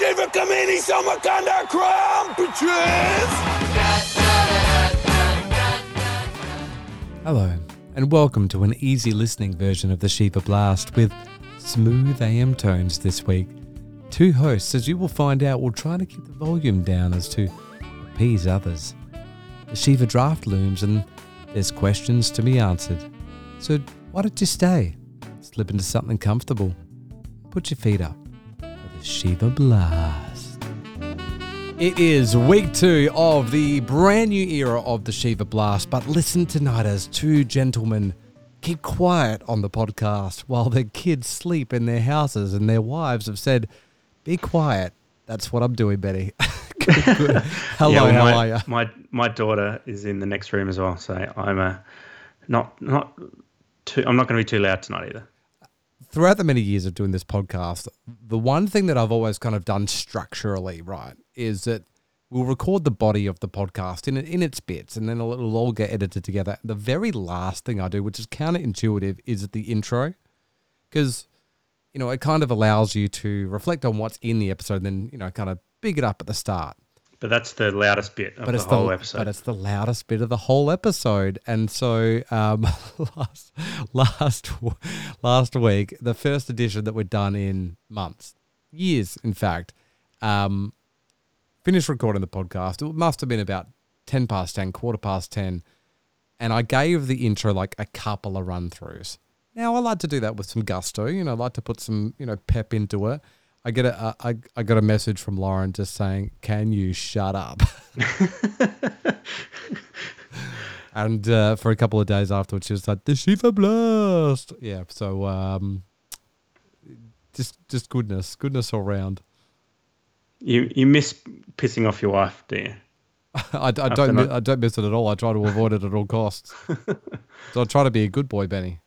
Shiva Kamini Samakanda Crown, bitches! Hello, and welcome to an easy listening version of the Shiva Blast with smooth AM tones this week. Two hosts, as you will find out, will try to keep the volume down as to appease others. The Shiva draft looms and there's questions to be answered. So why don't you stay? Slip into something comfortable. Put your feet up Shiva Blast. It is week two of the brand new era of the Shiva Blast, but listen tonight as two gentlemen keep quiet on the podcast while their kids sleep in their houses and their wives have said, Be quiet. That's what I'm doing, Betty. Hello, Yeah, well, how my, are you? My my daughter is in the next room as well, so I'm uh, not not too. I'm not going to be too loud tonight either. Throughout the many years of doing this podcast, the one thing that I've always kind of done structurally, right, is that we'll record the body of the podcast in in its bits, and then it'll, all get edited together. The very last thing I do, which is counterintuitive, is at the intro, because you know it kind of allows you to reflect on what's in the episode, and then you know kind of big it up at the start But that's the loudest bit of but the whole the, episode. But it's the loudest bit of the whole episode, and so um, last last last week, the first edition that we'd done in months, years, in fact, um, finished recording the podcast. It must have been about ten past ten, quarter past ten, and I gave the intro like a couple of run throughs. Now I like to do that with some gusto, you know, I like to put some you know pep into it. I get a I, I got a message from Lauren just saying, "Can you shut up?" and uh, for a couple of days afterwards, she was like, "The Shiva Blast." Yeah, so um, just just goodness, goodness all round. you you miss pissing off your wife, do you? I, I don't not- I don't miss it at all. I try to avoid it at all costs. so I try to be a good boy, Benny.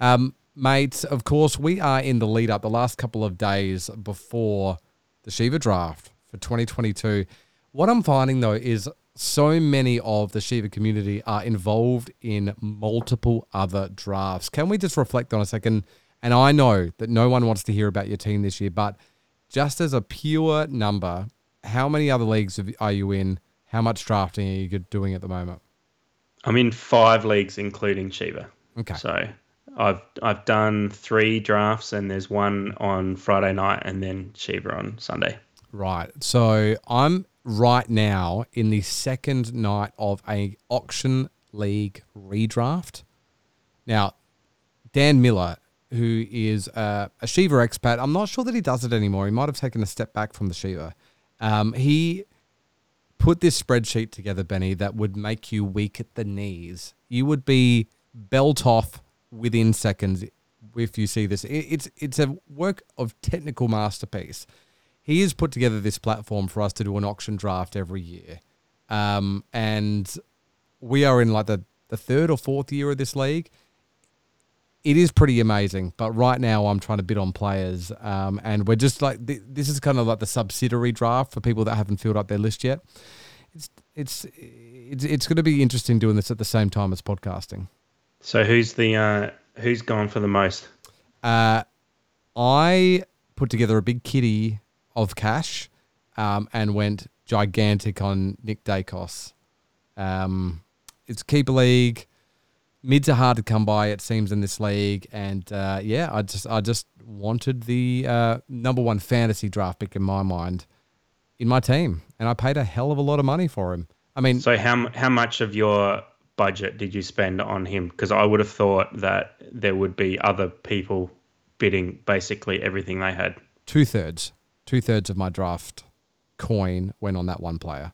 Um, mates, of course, we are in the lead up the last couple of days before the Shiva draft for 2022. What I'm finding though is so many of the Shiva community are involved in multiple other drafts. Can we just reflect on a second? And I know that no one wants to hear about your team this year, but just as a pure number, how many other leagues are you in? How much drafting are you doing at the moment? I'm in five leagues, including Shiva. Okay. So I've I've done three drafts, and there's one on Friday night, and then Shiva on Sunday. Right. So I'm right now in the second night of a auction league redraft. Now, Dan Miller, who is a, a Shiva expat, I'm not sure that he does it anymore. He might have taken a step back from the Shiva. Um, he put this spreadsheet together, Benny, that would make you weak at the knees. You would be belt off within seconds if you see this. It's it's a work of technical masterpiece. He has put together this platform for us to do an auction draft every year, um, and we are in like the the third or fourth year of this league. It is pretty amazing, but right now I'm trying to bid on players, um, and we're just like th- this is kind of like the subsidiary draft for people that haven't filled up their list yet. It's it's it's it's going to be interesting doing this at the same time as podcasting. So who's the uh, who's gone for the most? Uh, I put together a big kitty of cash um, and went gigantic on Nick Daicos. Um, it's keeper league. Mids are hard to come by, it seems, in this league, and uh, yeah, I just I just wanted the uh, number one fantasy draft pick in my mind in my team, and I paid a hell of a lot of money for him. I mean, So how how much of your budget did you spend on him? Because I would have thought that there would be other people bidding basically everything they had. two thirds, two thirds of my draft coin went on that one player.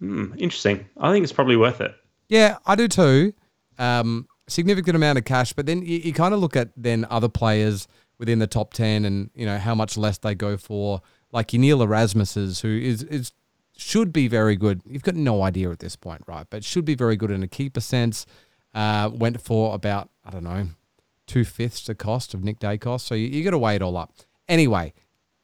Hmm, interesting. I think it's probably worth it. Yeah, I do too. Um, significant amount of cash, but then you, you kind of look at then other players within the top ten, and you know how much less they go for. Like your Neil Erasmus's, who is is should be very good. You've got no idea at this point, right? But should be very good in a keeper sense. Uh, went for about I don't know two fifths the cost of Nick Daicos. so you, you got to weigh it all up. Anyway,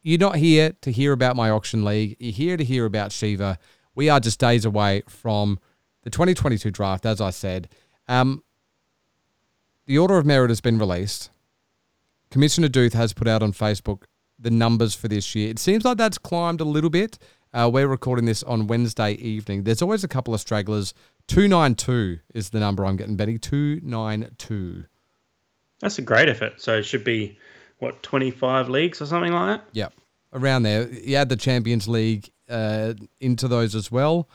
you're not here to hear about my auction league. You're here to hear about Shiva. We are just days away from the 2022 draft, as I said. Um, the Order of Merit has been released. Commissioner Duth has put out on Facebook the numbers for this year. It seems like that's climbed a little bit. Uh, we're recording this on Wednesday evening. There's always a couple of stragglers. 292 is the number I'm getting, Benny. 292. That's a great effort. So it should be, what, 25 leagues or something like that? Yep. Around there. You add the Champions League uh, into those as well.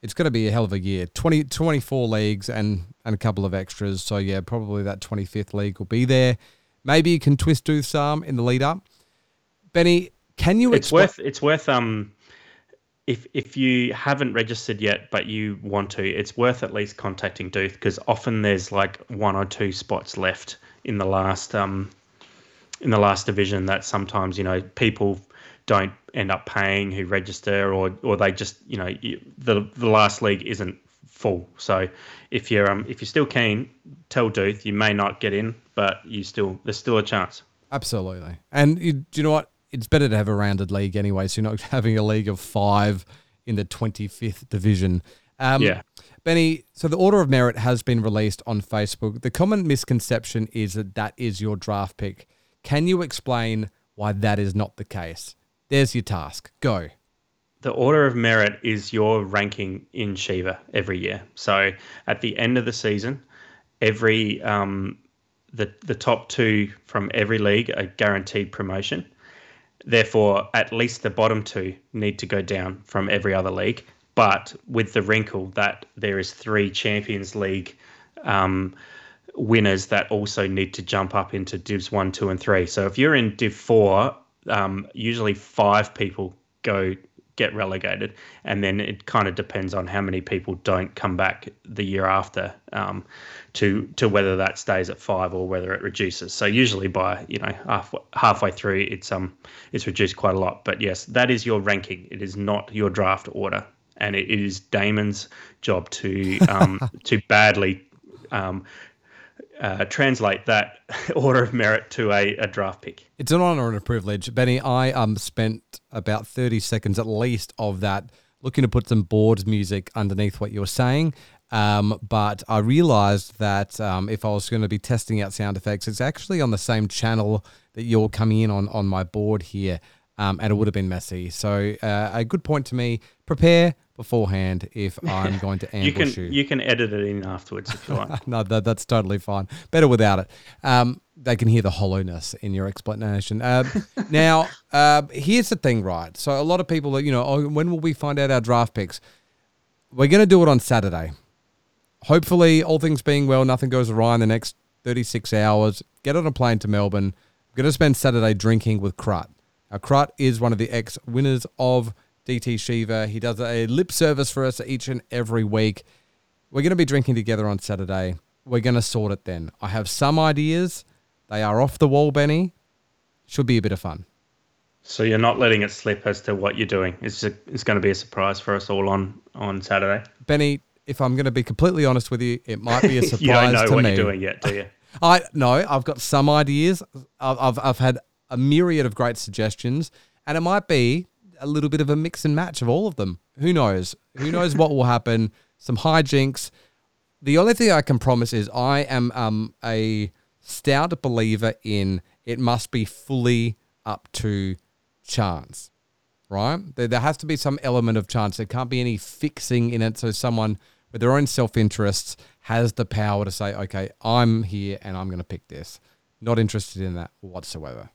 It's going to be a hell of a year. 20, 24 leagues and, and a couple of extras. So, yeah, probably that 25th league will be there. Maybe you can twist do some in the lead up. Benny, can you? It's worth. It's worth. Um, if if you haven't registered yet, but you want to, it's worth at least contacting Duth because often there's like one or two spots left in the last um, in the last division that sometimes you know people don't end up paying who register or or they just you know the the last league isn't full. So if you're um if you're still keen, tell Duth you may not get in, but you still there's still a chance. Absolutely. And you, do you know what? It's better to have a rounded league anyway, so you're not having a league of five in the 25th division. Um, yeah. Benny, so the order of merit has been released on Facebook. The common misconception is that that is your draft pick. Can you explain why that is not the case? There's your task. Go. The order of merit is your ranking in Shiva every year. So at the end of the season, every um, the the top two from every league are guaranteed promotion. Therefore, at least the bottom two need to go down from every other league. But with the wrinkle that there is three Champions League um, winners that also need to jump up into Divs one, two, and three. So if you're in Div four, um, usually five people go get relegated, and then it kind of depends on how many people don't come back the year after um, to to whether that stays at five or whether it reduces. So usually by you know half, halfway through, it's um it's reduced quite a lot. But yes, that is your ranking. It is not your draft order, and it, it is Damon's job to um, to badly um, uh, translate that order of merit to a, a, draft pick. It's an honor and a privilege. Benny, I um, spent about 30 seconds at least of that looking to put some board music underneath what you were saying. Um, but I realized that um, if I was going to be testing out sound effects, it's actually on the same channel that you're coming in on on my board here. Um, and it would have been messy. So uh, a good point to me. Prepare beforehand if I'm going to ambush you. Can, you. can edit it in afterwards if you like. no, that, that's totally fine. Better without it. Um, they can hear the hollowness in your explanation. Uh, now, uh, here's the thing, right? So a lot of people, are, you know, oh, when will we find out our draft picks? We're going to do it on Saturday. Hopefully, all things being well, nothing goes awry in the next 36 hours. Get on a plane to Melbourne. I'm going to spend Saturday drinking with Krut. Now, Krut is one of the ex winners of DT Shiva. He does a lip service for us each and every week. We're going to be drinking together on Saturday. We're going to sort it then. I have some ideas. They are off the wall, Benny. Should be a bit of fun. So you're not letting it slip as to what you're doing. It's just, it's going to be a surprise for us all on on Saturday. Benny, if I'm going to be completely honest with you, it might be a surprise you don't know what me. you're doing yet, do you? I no, I've got some ideas. I've, I've I've had a myriad of great suggestions, and it might be a little bit of a mix and match of all of them. Who knows? Who knows what will happen? Some hijinks. The only thing I can promise is I am um, a stout believer in it must be fully up to chance, right? There, there has to be some element of chance. There can't be any fixing in it. So someone with their own self interests has the power to say, okay, I'm here and I'm going to pick this. Not interested in that whatsoever.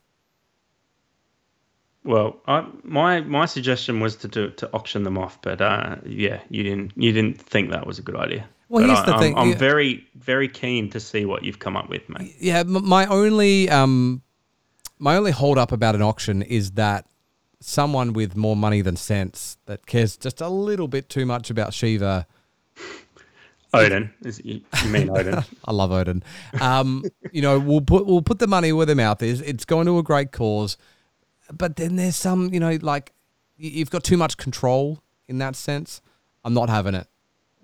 Well, I, my my suggestion was to do to auction them off, but uh, yeah, you didn't you didn't think that was a good idea. Well, but here's I, the I'm, thing. I'm yeah, very very keen to see what you've come up with, mate. yeah, my only um, my only hold up about an auction is that someone with more money than sense that cares just a little bit too much about Shiva. Odin, is, you, you mean Odin? I love Odin. Um, you know, we'll put we'll put the money where their mouth is. It's going to a great cause, but then there's some, you know, like you've got too much control in that sense. I'm not having it.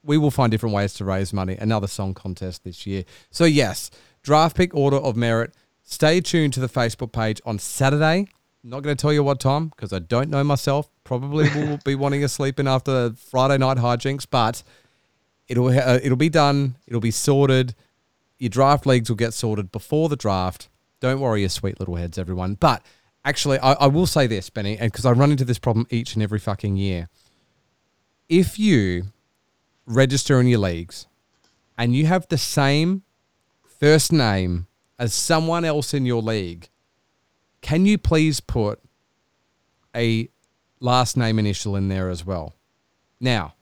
We will find different ways to raise money. Another song contest this year. So yes, draft pick order of merit. Stay tuned to the Facebook page on Saturday. not going to tell you what time because I don't know myself. Probably will be wanting to sleep in after Friday night hijinks, but it'll uh, it'll be done. It'll be sorted. Your draft leagues will get sorted before the draft. Don't worry, your sweet little heads, everyone. But Actually, I, I will say this, Benny, and because I run into this problem each and every fucking year. If you register in your leagues and you have the same first name as someone else in your league, can you please put a last name initial in there as well? Now,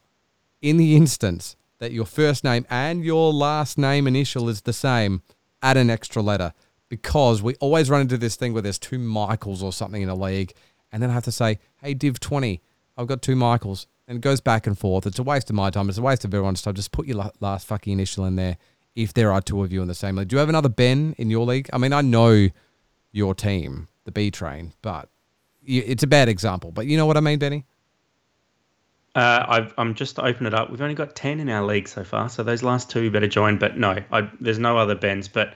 in the instance that your first name and your last name initial is the same, add an extra letter because we always run into this thing where there's two Michaels or something in a league, and then I have to say, "Hey, Div twenty, I've got two Michaels," and it goes back and forth. It's a waste of my time. It's a waste of everyone's time. Just put your last fucking initial in there if there are two of you in the same league. Do you have another Ben in your league? I mean, I know your team, the B Train, but it's a bad example. But you know what I mean, Benny? Uh, I've, I'm just to open it up. We've only got ten in our league so far, so those last two better join. But no, I, there's no other Bens. But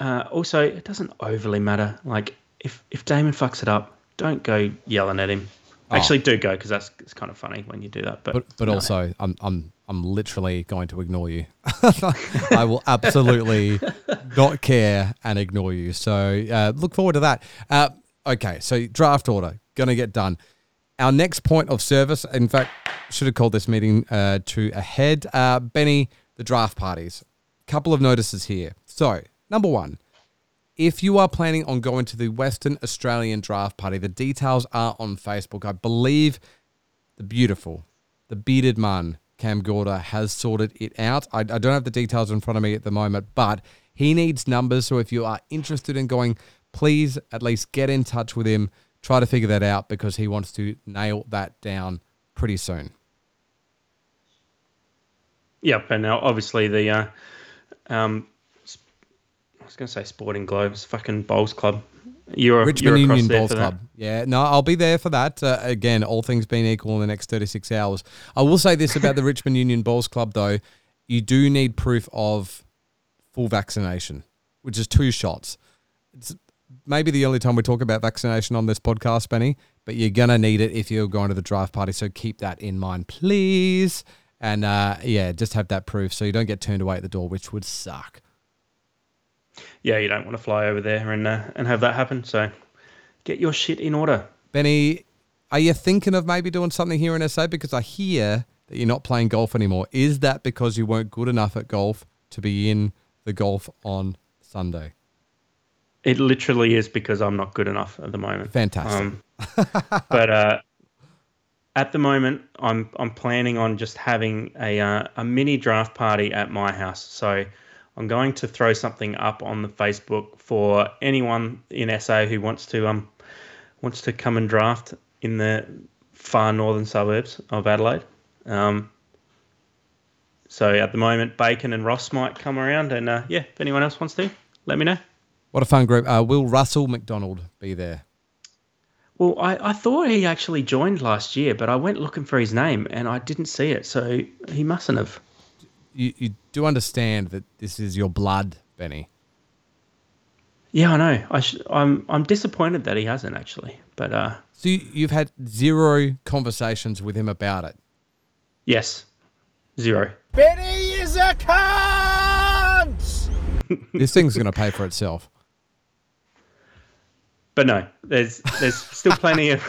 uh, also, it doesn't overly matter. Like if if Damon fucks it up, don't go yelling at him. Oh. Actually, do go because that's it's kind of funny when you do that. But but, but no. also, I'm I'm I'm literally going to ignore you. I will absolutely not care and ignore you. So uh, look forward to that. Uh, okay, so draft order gonna get done. Our next point of service, in fact, should have called this meeting uh, to a head. Uh, Benny, the draft parties. Couple of notices here. So Number one, if you are planning on going to the Western Australian Draft Party, the details are on Facebook. I believe the beautiful, the bearded man, Cam Gorda, has sorted it out. I, I don't have the details in front of me at the moment, but he needs numbers. So if you are interested in going, please at least get in touch with him. Try to figure that out because he wants to nail that down pretty soon. Yep, and now obviously the uh, um, I was going to say Sporting Globe. It's fucking Bowls Club. You're a Richmond you're Union Bowls Club. Yeah, no, I'll be there for that. Uh, again, all things being equal in the next 36 hours. I will say this about the Richmond Union Bowls Club, though. You do need proof of full vaccination, which is two shots. It's maybe the only time we talk about vaccination on this podcast, Benny, but you're going to need it if you're going to the draft party. So keep that in mind, please. And uh, yeah, just have that proof so you don't get turned away at the door, which would suck yeah, you don't want to fly over there and uh, and have that happen. So get your shit in order. Benny, are you thinking of maybe doing something here in SA? Because I hear that you're not playing golf anymore. Is that because you weren't good enough at golf to be in the golf on Sunday? It literally is because I'm not good enough at the moment. Fantastic. Um, but uh, at the moment, I'm I'm planning on just having a uh, a mini draft party at my house. So I'm going to throw something up on the Facebook for anyone in SA who wants to um wants to come and draft in the far northern suburbs of Adelaide. Um, so at the moment, Bacon and Ross might come around, and uh, yeah, if anyone else wants to, let me know. What a fun group! Uh, will Russell McDonald be there? Well, I, I thought he actually joined last year, but I went looking for his name and I didn't see it, so he mustn't have you, you do understand that this is your blood, Benny. Yeah, I know. I sh- I'm I'm disappointed that he hasn't actually, but uh. So you, you've had zero conversations with him about it. Yes, zero. Benny is a cunt. this thing's going to pay for itself. But no, there's there's still plenty of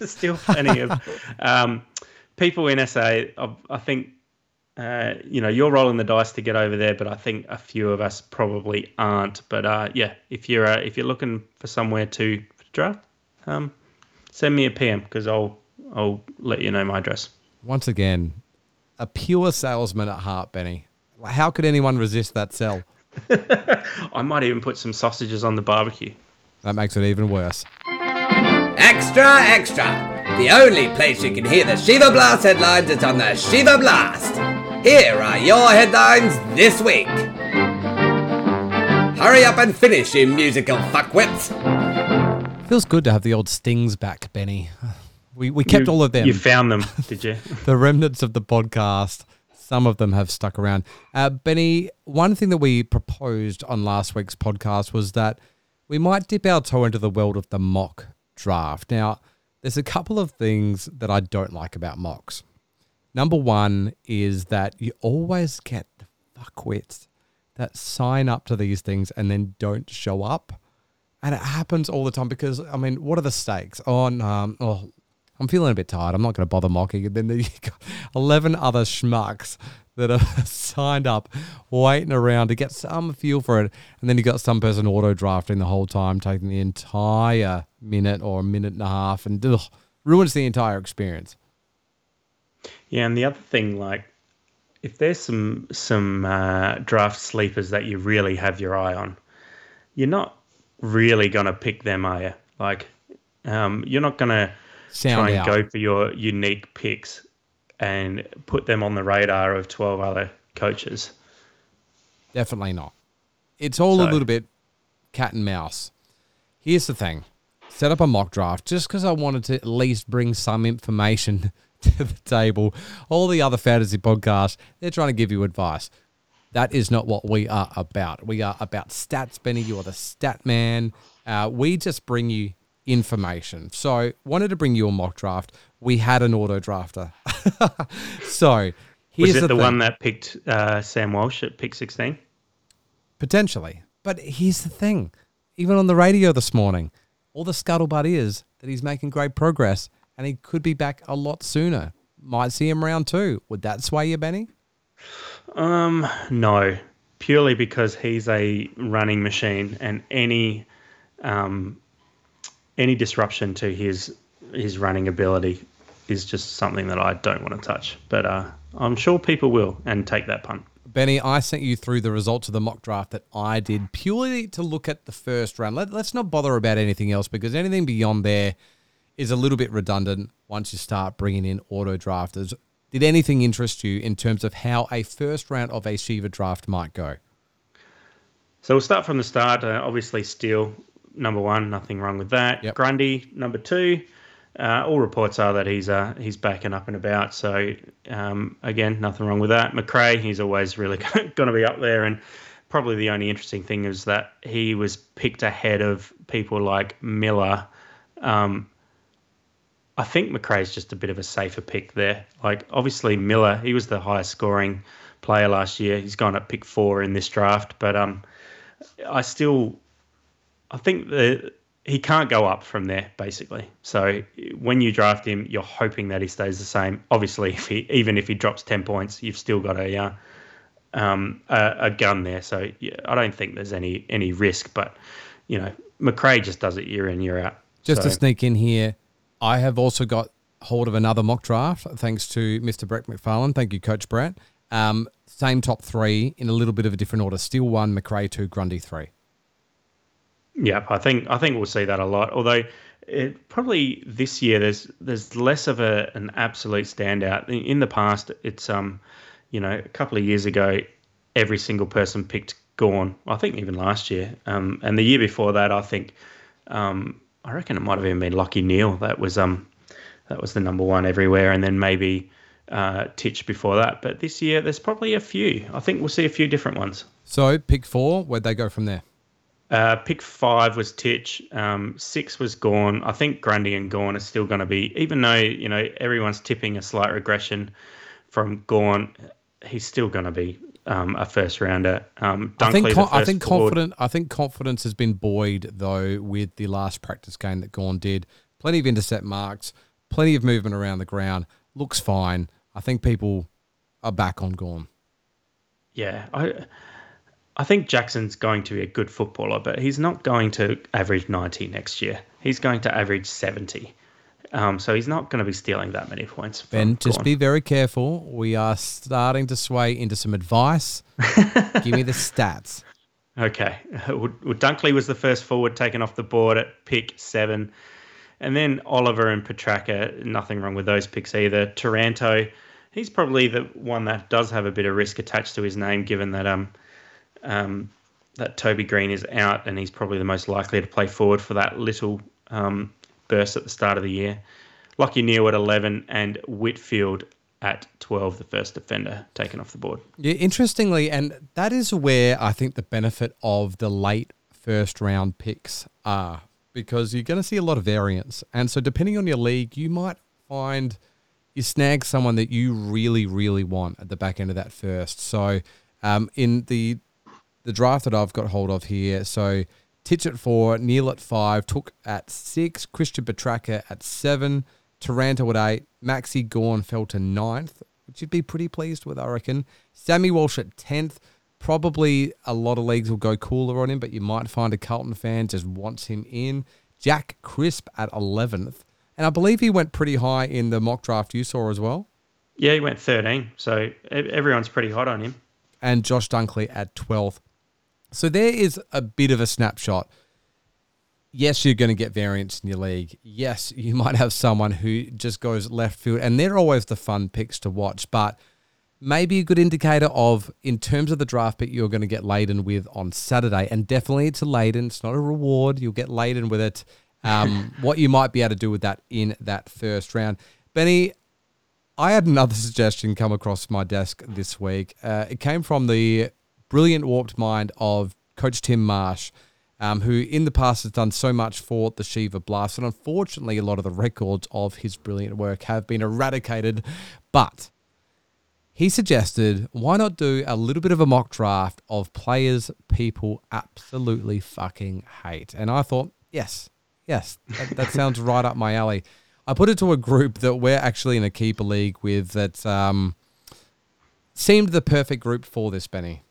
still plenty of um, people in SA. I, I think uh, you know, you're rolling the dice to get over there, but I think a few of us probably aren't. But uh, yeah, if you're uh, if you're looking for somewhere to draft, um, send me a PM because I'll I'll let you know my address. Once again, a pure salesman at heart, Benny. How could anyone resist that sell? I might even put some sausages on the barbecue. That makes it even worse. Extra, extra! The only place you can hear the Shiva Blast headlines is on the Shiva Blast. Here are your headlines this week. Hurry up and finish, you musical fuckwits. Feels good to have the old stings back, Benny. We, we kept you, all of them. You found them, did you? the remnants of the podcast. Some of them have stuck around. Uh, Benny, one thing that we proposed on last week's podcast was that we might dip our toe into the world of the mock draft. Now, there's a couple of things that I don't like about mocks. Number one is that you always get the fuckwits that sign up to these things and then don't show up. And it happens all the time because I mean, what are the stakes? Oh, no, oh, I'm feeling a bit tired. I'm not going to bother mocking. And then you got 11 other schmucks that are signed up, waiting around to get some feel for it. And then you got some person auto drafting the whole time, taking the entire minute or a minute and a half, and ugh, ruins the entire experience. Yeah, and the other thing, like, if there's some some uh, draft sleepers that you really have your eye on, you're not really gonna pick them, are you? Like, um, you're not gonna Sound try and out. go for your unique picks and put them on the radar of 12 other coaches. Definitely not. It's all a little bit cat and mouse. Here's the thing set up a mock draft just because I wanted to at least bring some information to the table. All the other fantasy podcasts, they're trying to give you advice. That is not what we are about. We are about stats, Benny. You are the stat man. Uh, we just bring you information. So, wanted to bring you a mock draft. We had an auto drafter. so, here's Was it the, thing. one that picked uh, Sam Walsh at pick 16? Potentially. But here's the thing. Even on the radio this morning, all the scuttlebutt is that he's making great progress and he could be back a lot sooner. Might see him round two. Would that sway you, Benny? Um, no, purely because he's a running machine, and any um, any disruption to his his running ability is just something that I don't want to touch. But uh, I'm sure people will and take that punt. Benny, I sent you through the results of the mock draft that I did purely to look at the first round. Let, let's not bother about anything else because anything beyond there is a little bit redundant once you start bringing in auto drafters. Did anything interest you in terms of how a first round of a Shiva draft might go? So we'll start from the start. Uh, obviously, Steele number one, nothing wrong with that. Yep. Grundy number two. Uh, all reports are that he's uh, he's back and up and about. So um, again, nothing wrong with that. Macrae, he's always really going to be up there, and probably the only interesting thing is that he was picked ahead of people like Miller. Um, I think Macrae's just a bit of a safer pick there. Like obviously Miller, he was the highest scoring player last year. He's gone at pick four in this draft, but um, I still, I think that he can't go up from there basically. So when you draft him, you're hoping that he stays the same. Obviously, if he even if he drops ten points, you've still got a uh, um, a, a gun there. So yeah, I don't think there's any any risk. But you know, Macrae just does it year in year out. Just So- to sneak in here, I have also got hold of another mock draft thanks to Mr. Brett McFarlane. Thank you, Coach Brett. Um, same top three in a little bit of a different order. Still one, Macrae two, Grundy three. Yeah, I think I think we'll see that a lot. Although it, probably this year there's there's less of a an absolute standout. In, in the past, it's um, you know, a couple of years ago, every single person picked Gawn. I think even last year, um, and the year before that, I think, um, I reckon it might have even been Lachie Neale that was um, that was the number one everywhere, and then maybe uh, Titch before that. But this year, there's probably a few. I think we'll see a few different ones. So pick four. Where'd they go from there? Uh, pick five was Titch. Um, six was Gawn. I think Grundy and Gawn are still going to be, even though you know everyone's tipping a slight regression from Gawn, he's still going to be um, a first rounder. Um, I think con- I think confident. I think confidence has been buoyed though with the last practice game that Gawn did. Plenty of intercept marks, plenty of movement around the ground. Looks fine. I think people are back on Gawn. Yeah, I, I think Jackson's going to be a good footballer, but he's not going to average ninety next year. He's going to average seventy. Um, so he's not going to be stealing that many points. From Ben, just be very careful. We are starting to sway into some advice. Give me the stats. Okay. Well, Dunkley was the first forward taken off the board at pick seven. And then Oliver and Petracca, nothing wrong with those picks either. Taranto, he's probably the one that does have a bit of risk attached to his name, given that um, um, that Toby Greene is out and he's probably the most likely to play forward for that little um, burst at the start of the year. Lachie Neale at 11 and Whitfield at 12, the first defender taken off the board. Yeah, interestingly, and that is where I think the benefit of the late first round picks are because you're going to see a lot of variance. And so, depending on your league, you might find you snag someone that you really, really want at the back end of that first. So, um, in the the draft that I've got hold of here, so Titch at four, Neale at five, Touk at six, Christian Petracca at seven, Taranto at eight, Maxi Gawn fell to ninth, which you'd be pretty pleased with, I reckon. Sammy Walsh at tenth. Probably a lot of leagues will go cooler on him, but you might find a Carlton fan just wants him in. Jack Crisp at 11th. And I believe he went pretty high in the mock draft you saw as well. Yeah, he went 13. So everyone's pretty hot on him. And Josh Dunkley at 12th. So there is a bit of a snapshot. Yes, you're going to get variance in your league. Yes, you might have someone who just goes left field, and they're always the fun picks to watch. But maybe a good indicator of, in terms of the draft pick you're going to get laden with on Saturday, and definitely it's a laden. It's not a reward. You'll get laden with it. Um, what you might be able to do with that in that first round, Benny. I had another suggestion come across my desk this week. Uh, it came from the brilliant warped mind of Coach Tim Marsh, um, who in the past has done so much for the Shiva Blast. And unfortunately, a lot of the records of his brilliant work have been eradicated. But he suggested why not do a little bit of a mock draft of players people absolutely fucking hate. And I thought, yes, yes, that, that sounds right up my alley. I put it to a group that we're actually in a keeper league with that um, seemed the perfect group for this, Benny.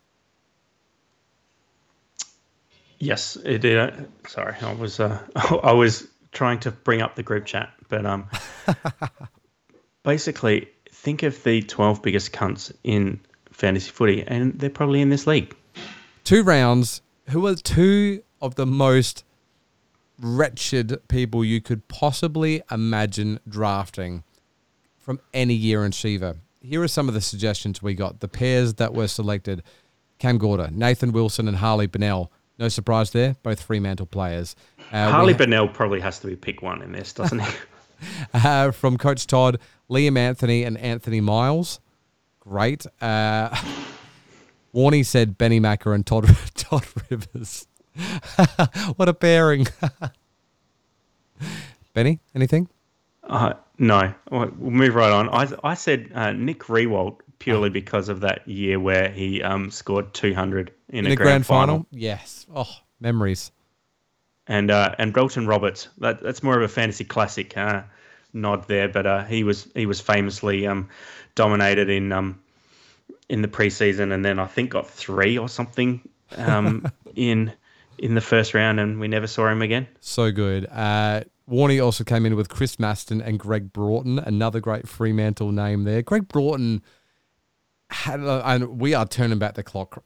Yes, it did. Uh, sorry, I was uh, I was trying to bring up the group chat, but um, basically, think of the twelve biggest cunts in fantasy footy, and they're probably in this league. Two rounds. Who are two of the most wretched people you could possibly imagine drafting from any year in Shiva? Here are some of the suggestions we got. The pairs that were selected: Cam Gorder, Nathan Wilson, and Harley Bennell. No surprise there, both Fremantle players. Uh, Harley ha- Bennell probably has to be pick one in this, doesn't he? uh, from Coach Todd, Liam Anthony and Anthony Miles. Great. Uh, Warney said Benny Macker and Todd, Todd Rivers. what a pairing. Benny, anything? Uh, no. We'll move right on. I, I said uh, Nick Riewoldt purely because of that year where he um, scored 200 in, in a, grand, grand final. final. Yes. Oh, memories. And uh, and Belton Roberts. That, that's more of a fantasy classic uh, nod there, but uh, he was he was famously um, dominated in um, in the preseason, and then I think got three or something um, in in the first round, and we never saw him again. So good. Uh, Warney also came in with Chris Masten and Greg Broughton, another great Fremantle name there. Greg Broughton and we are turning back the clock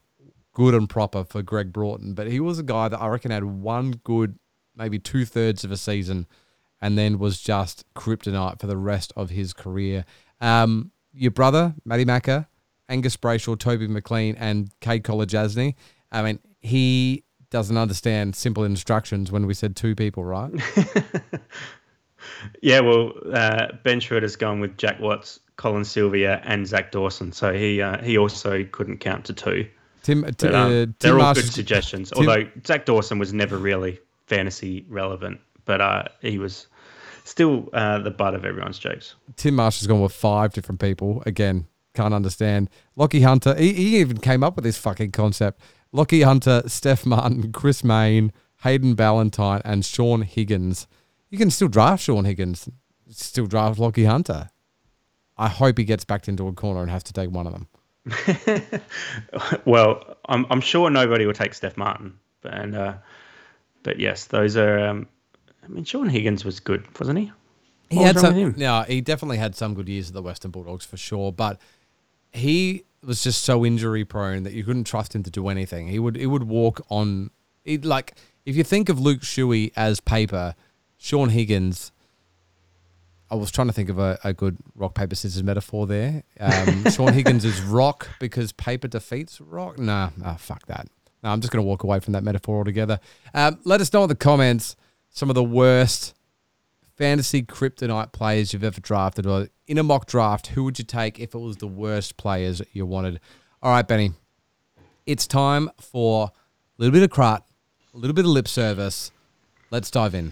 good and proper for Greg Broughton, but he was a guy that I reckon had one good, maybe two thirds of a season, and then was just kryptonite for the rest of his career. Um, your brother, Matty Macker, Angus Brayshaw, Toby McLean, and Cade Kolodjashnij. I mean, he doesn't understand simple instructions when we said two people, right? yeah, well, uh, Ben Schroeder's gone with Jack Watts, Colin Sylvia, and Zac Dawson, so he uh, he also couldn't count to two. Tim, but, um, uh, they're all good suggestions. Tim, although Zac Dawson was never really fantasy relevant, but uh, he was still uh, the butt of everyone's jokes. Tim Marsh has gone with five different people. Again, can't understand. Lachie Hunter, he, he even came up with this fucking concept. Lachie Hunter, Stef Martin, Chris Mayne, Hayden Ballantyne, and Shaun Higgins. You can still draft Shaun Higgins, still draft Lachie Hunter. I hope he gets backed into a corner and has to take one of them. well, I'm I'm sure nobody will take Stef Martin, but and uh, but yes, those are. Um, I mean, Shaun Higgins was good, wasn't he? What he had some. Yeah, he definitely had some good years at the Western Bulldogs for sure, but he was just so injury prone that you couldn't trust him to do anything. He would he would walk on. He, like if you think of Luke Shuey as paper, Shaun Higgins I was trying to think of a, a good rock paper scissors metaphor there. Um, Shaun Higgins is rock because paper defeats rock. Nah, nah fuck that. No, I'm just going to walk away from that metaphor altogether. Um, let us know in the comments some of the worst fantasy kryptonite players you've ever drafted, or in a mock draft, who would you take if it was the worst players you wanted? All right, Benny, it's time for a little bit of crut, a little bit of lip service. Let's dive in.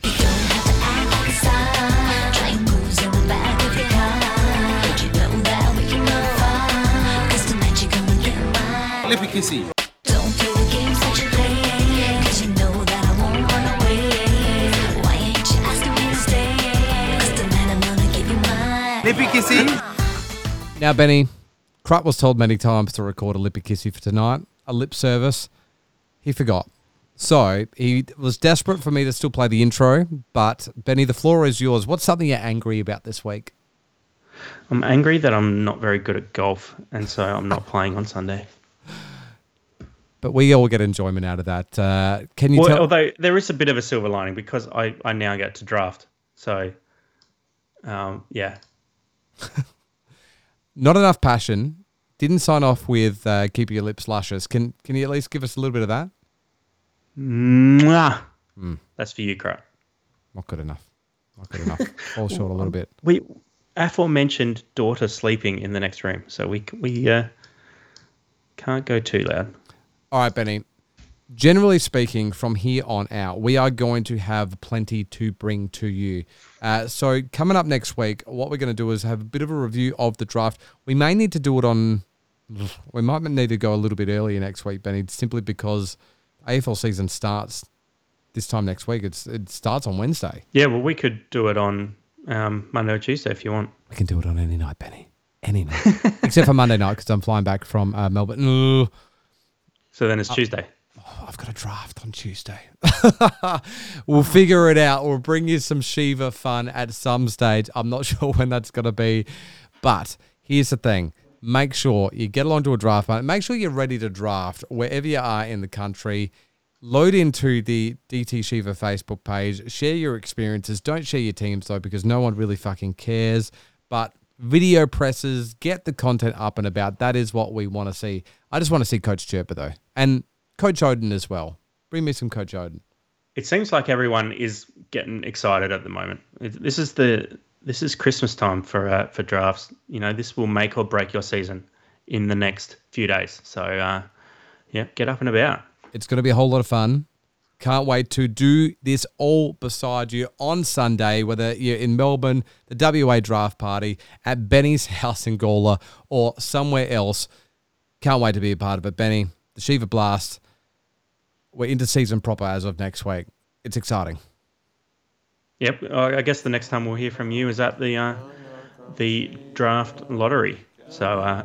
efficacy. Lipikissy. Now, Benny, Krupp was told many times to record a Lipikissy for tonight, a lip service. He forgot. So he was desperate for me to still play the intro, but Benny, the floor is yours. What's something you're angry about this week? I'm angry that I'm not very good at golf, and so I'm not playing on Sunday. But we all get enjoyment out of that. Uh, can you Well, tell? although there is a bit of a silver lining because I, I now get to draft. So, um, yeah. Not enough passion. Didn't sign off with uh, keep your lips luscious. Can can you at least give us a little bit of that? Mwah. That's for you, Crap. Not good enough. Not good enough. Fall short a little bit. We aforementioned daughter sleeping in the next room, so we we uh, can't go too loud. All right, Benny. Generally speaking, from here on out, we are going to have plenty to bring to you. Uh, so, coming up next week, what we're going to do is have a bit of a review of the draft. We may need to do it on. We might need to go a little bit earlier next week, Benny, simply because AFL season starts this time next week. It's it starts on Wednesday. Yeah, well, we could do it on um, Monday or Tuesday if you want. We can do it on any night, Benny. Any night, except for Monday night because I'm flying back from uh, Melbourne. So then it's Tuesday. Oh, I've got a draft on Tuesday. we'll figure it out. We'll bring you some Shiva fun at some stage. I'm not sure when that's going to be. But here's the thing make sure you get along to a draft. Make sure you're ready to draft wherever you are in the country. Load into the DT Shiva Facebook page. Share your experiences. Don't share your teams, though, because no one really fucking cares. But video presses, get the content up and about. That is what we want to see. I just want to see Coach Chirpa, though. And Coach Odin as well. Bring me some Coach Odin. It seems like everyone is getting excited at the moment. This is the this is Christmas time for uh, for drafts. You know, this will make or break your season in the next few days. So, uh, yeah, get up and about. It's going to be a whole lot of fun. Can't wait to do this all beside you on Sunday, whether you're in Melbourne, the WA draft party, at Benny's house in Gawler, or somewhere else. Can't wait to be a part of it. Benny, the Shiva Blast. We're into season proper as of next week. It's exciting. Yep. I guess the next time we'll hear from you is at the uh, the draft lottery. So uh,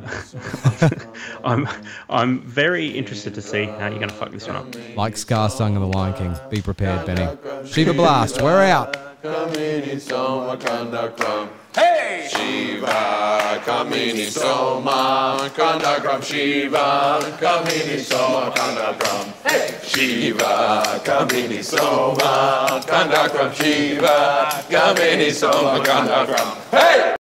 I'm I'm very interested to see how you're going to fuck this one up. Like Scar sung in The Lion King. Be prepared, Benny. Shiva Blast, we're out. Kamini Soma Kandakram. Hey! Shiva Kamini Soma Kandakram. Shiva Kamini Soma Kandakram. Hey! Shiva Kamini Soma Kandakram. Shiva Kamini Soma Kandakram. Hey!